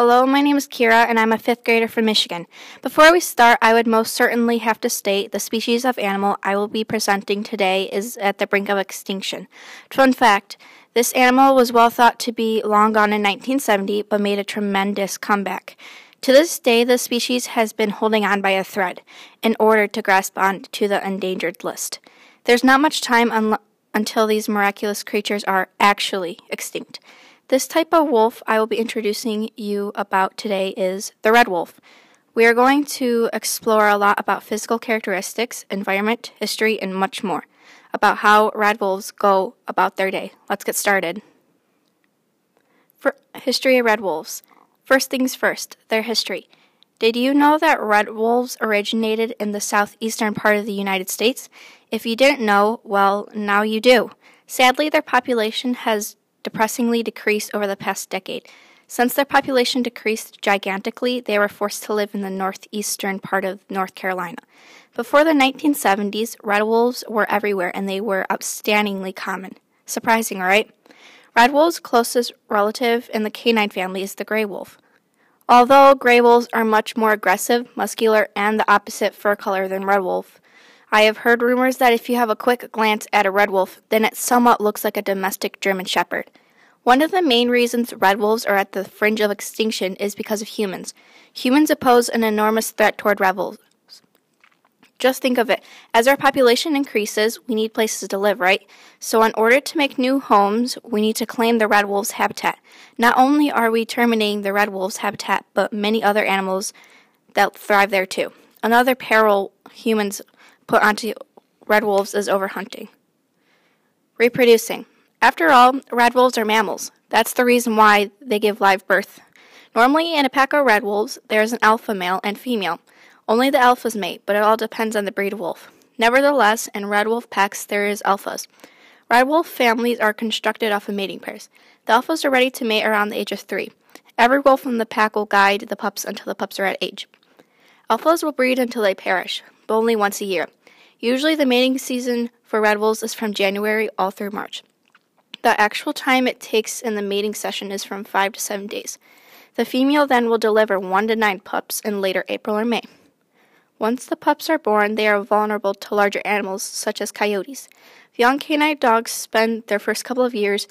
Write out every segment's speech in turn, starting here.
Hello, my name is Kira, and I'm a fifth grader from Michigan. Before we start, I would most certainly have to state the species of animal I will be presenting today is at the brink of extinction. Fun fact this animal was well thought to be long gone in 1970, but made a tremendous comeback. To this day, the species has been holding on by a thread in order to grasp on to the endangered list. There's not much time un- until these miraculous creatures are actually extinct. This type of wolf I will be introducing you about today is the red wolf. We are going to explore a lot about physical characteristics, environment, history, and much more about how red wolves go about their day. Let's get started. For history of red wolves. First things first, their history. Did you know that red wolves originated in the southeastern part of the United States? If you didn't know, well, now you do. Sadly, their population has depressingly decreased over the past decade. Since their population decreased gigantically, they were forced to live in the northeastern part of North Carolina. Before the 1970s, red wolves were everywhere and they were outstandingly common. Surprising, right? Red wolves' closest relative in the canine family is the gray wolf. Although gray wolves are much more aggressive, muscular, and the opposite fur color than red wolf, I have heard rumors that if you have a quick glance at a red wolf, then it somewhat looks like a domestic German shepherd. One of the main reasons red wolves are at the fringe of extinction is because of humans. Humans pose an enormous threat toward red wolves. Just think of it. As our population increases, we need places to live, right? So, in order to make new homes, we need to claim the red wolf's habitat. Not only are we terminating the red wolf's habitat, but many other animals that thrive there too. Another peril humans put onto red wolves is overhunting. Reproducing. After all, red wolves are mammals. That's the reason why they give live birth. Normally, in a pack of red wolves, there is an alpha male and female. Only the alphas mate, but it all depends on the breed of wolf. Nevertheless, in red wolf packs, there is alphas. Red wolf families are constructed off of mating pairs. The alphas are ready to mate around the age of three. Every wolf in the pack will guide the pups until the pups are at age. Alphas will breed until they perish, but only once a year. Usually, the mating season for red wolves is from January all through March. The actual time it takes in the mating session is from 5 to 7 days. The female then will deliver 1 to 9 pups in later April or May. Once the pups are born, they are vulnerable to larger animals such as coyotes. Young canine dogs spend their first couple of years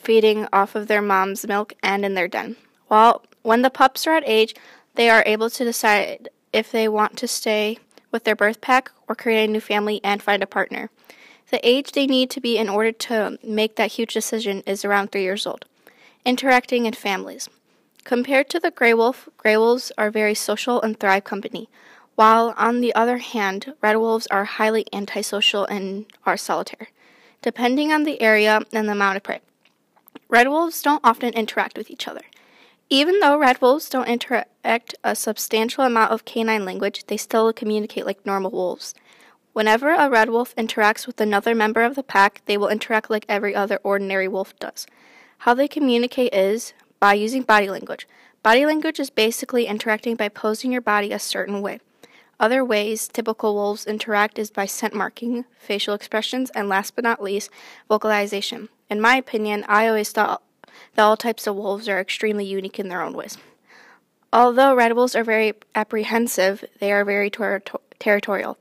feeding off of their mom's milk and in their den. While when the pups are at age, they are able to decide if they want to stay with their birth pack or create a new family and find a partner. The age they need to be in order to make that huge decision is around three years old. Interacting in families. Compared to the gray wolf, gray wolves are very social and thrive company, while on the other hand, red wolves are highly antisocial and are solitary, depending on the area and the amount of prey. Red wolves don't often interact with each other. Even though red wolves don't interact a substantial amount of canine language, they still communicate like normal wolves. Whenever a red wolf interacts with another member of the pack, they will interact like every other ordinary wolf does. How they communicate is by using body language. Body language is basically interacting by posing your body a certain way. Other ways typical wolves interact is by scent marking, facial expressions, and last but not least, vocalization. In my opinion, I always thought that all types of wolves are extremely unique in their own ways. Although red wolves are very apprehensive, they are very ter- territorial.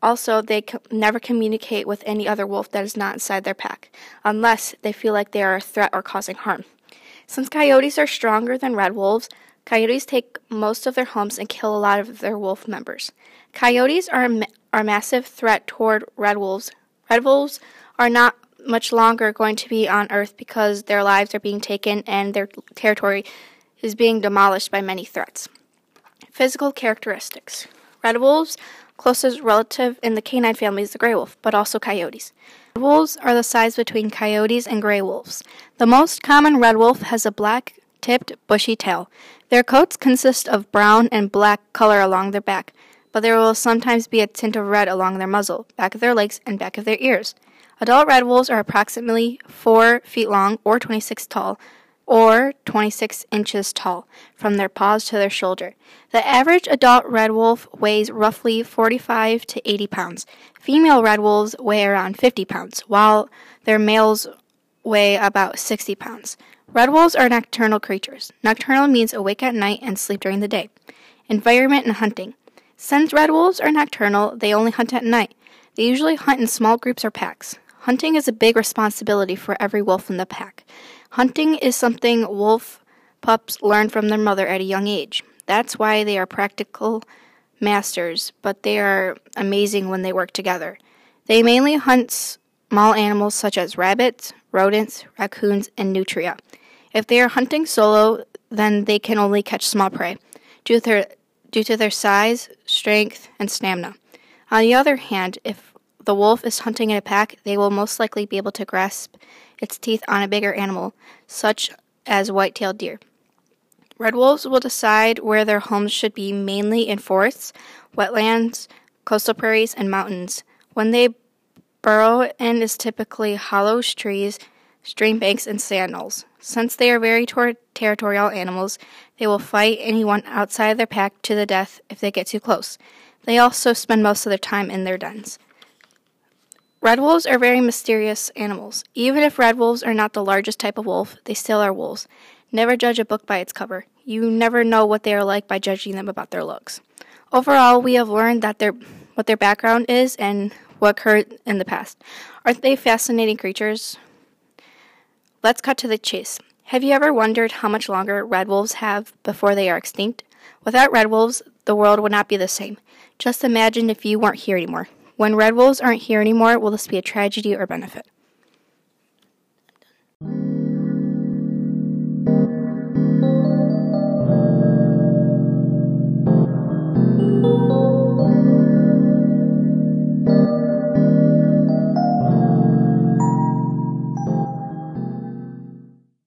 Also, they co- never communicate with any other wolf that is not inside their pack, unless they feel like they are a threat or causing harm. Since coyotes are stronger than red wolves, coyotes take most of their homes and kill a lot of their wolf members. Coyotes are a, ma- are a massive threat toward red wolves. Red wolves are not much longer going to be on Earth because their lives are being taken and their territory is being demolished by many threats. Physical characteristics Red wolves, closest relative in the canine family is the gray wolf, but also coyotes. Red wolves are the size between coyotes and gray wolves. The most common red wolf has a black tipped, bushy tail. Their coats consist of brown and black color along their back, but there will sometimes be a tint of red along their muzzle, back of their legs, and back of their ears. Adult red wolves are approximately 4 feet long or 26 tall or 26 inches tall from their paws to their shoulder. The average adult red wolf weighs roughly 45 to 80 pounds. Female red wolves weigh around 50 pounds, while their males weigh about 60 pounds. Red wolves are nocturnal creatures. Nocturnal means awake at night and sleep during the day. Environment and hunting. Since red wolves are nocturnal, they only hunt at night. They usually hunt in small groups or packs. Hunting is a big responsibility for every wolf in the pack. Hunting is something wolf pups learn from their mother at a young age. That's why they are practical masters, but they are amazing when they work together. They mainly hunt small animals such as rabbits, rodents, raccoons, and nutria. If they are hunting solo, then they can only catch small prey due to their, due to their size, strength, and stamina. On the other hand, if the wolf is hunting in a pack, they will most likely be able to grasp its teeth on a bigger animal, such as white-tailed deer. Red wolves will decide where their homes should be mainly in forests, wetlands, coastal prairies, and mountains. When they burrow in is typically hollow trees, stream banks, and sand knolls. Since they are very ter- territorial animals, they will fight anyone outside their pack to the death if they get too close. They also spend most of their time in their dens. Red wolves are very mysterious animals. Even if red wolves are not the largest type of wolf, they still are wolves. Never judge a book by its cover. You never know what they are like by judging them about their looks. Overall, we have learned that their what their background is and what occurred in the past. Aren't they fascinating creatures? Let's cut to the chase. Have you ever wondered how much longer red wolves have before they are extinct? Without red wolves, the world would not be the same. Just imagine if you weren't here anymore. When red wolves aren't here anymore, will this be a tragedy or benefit?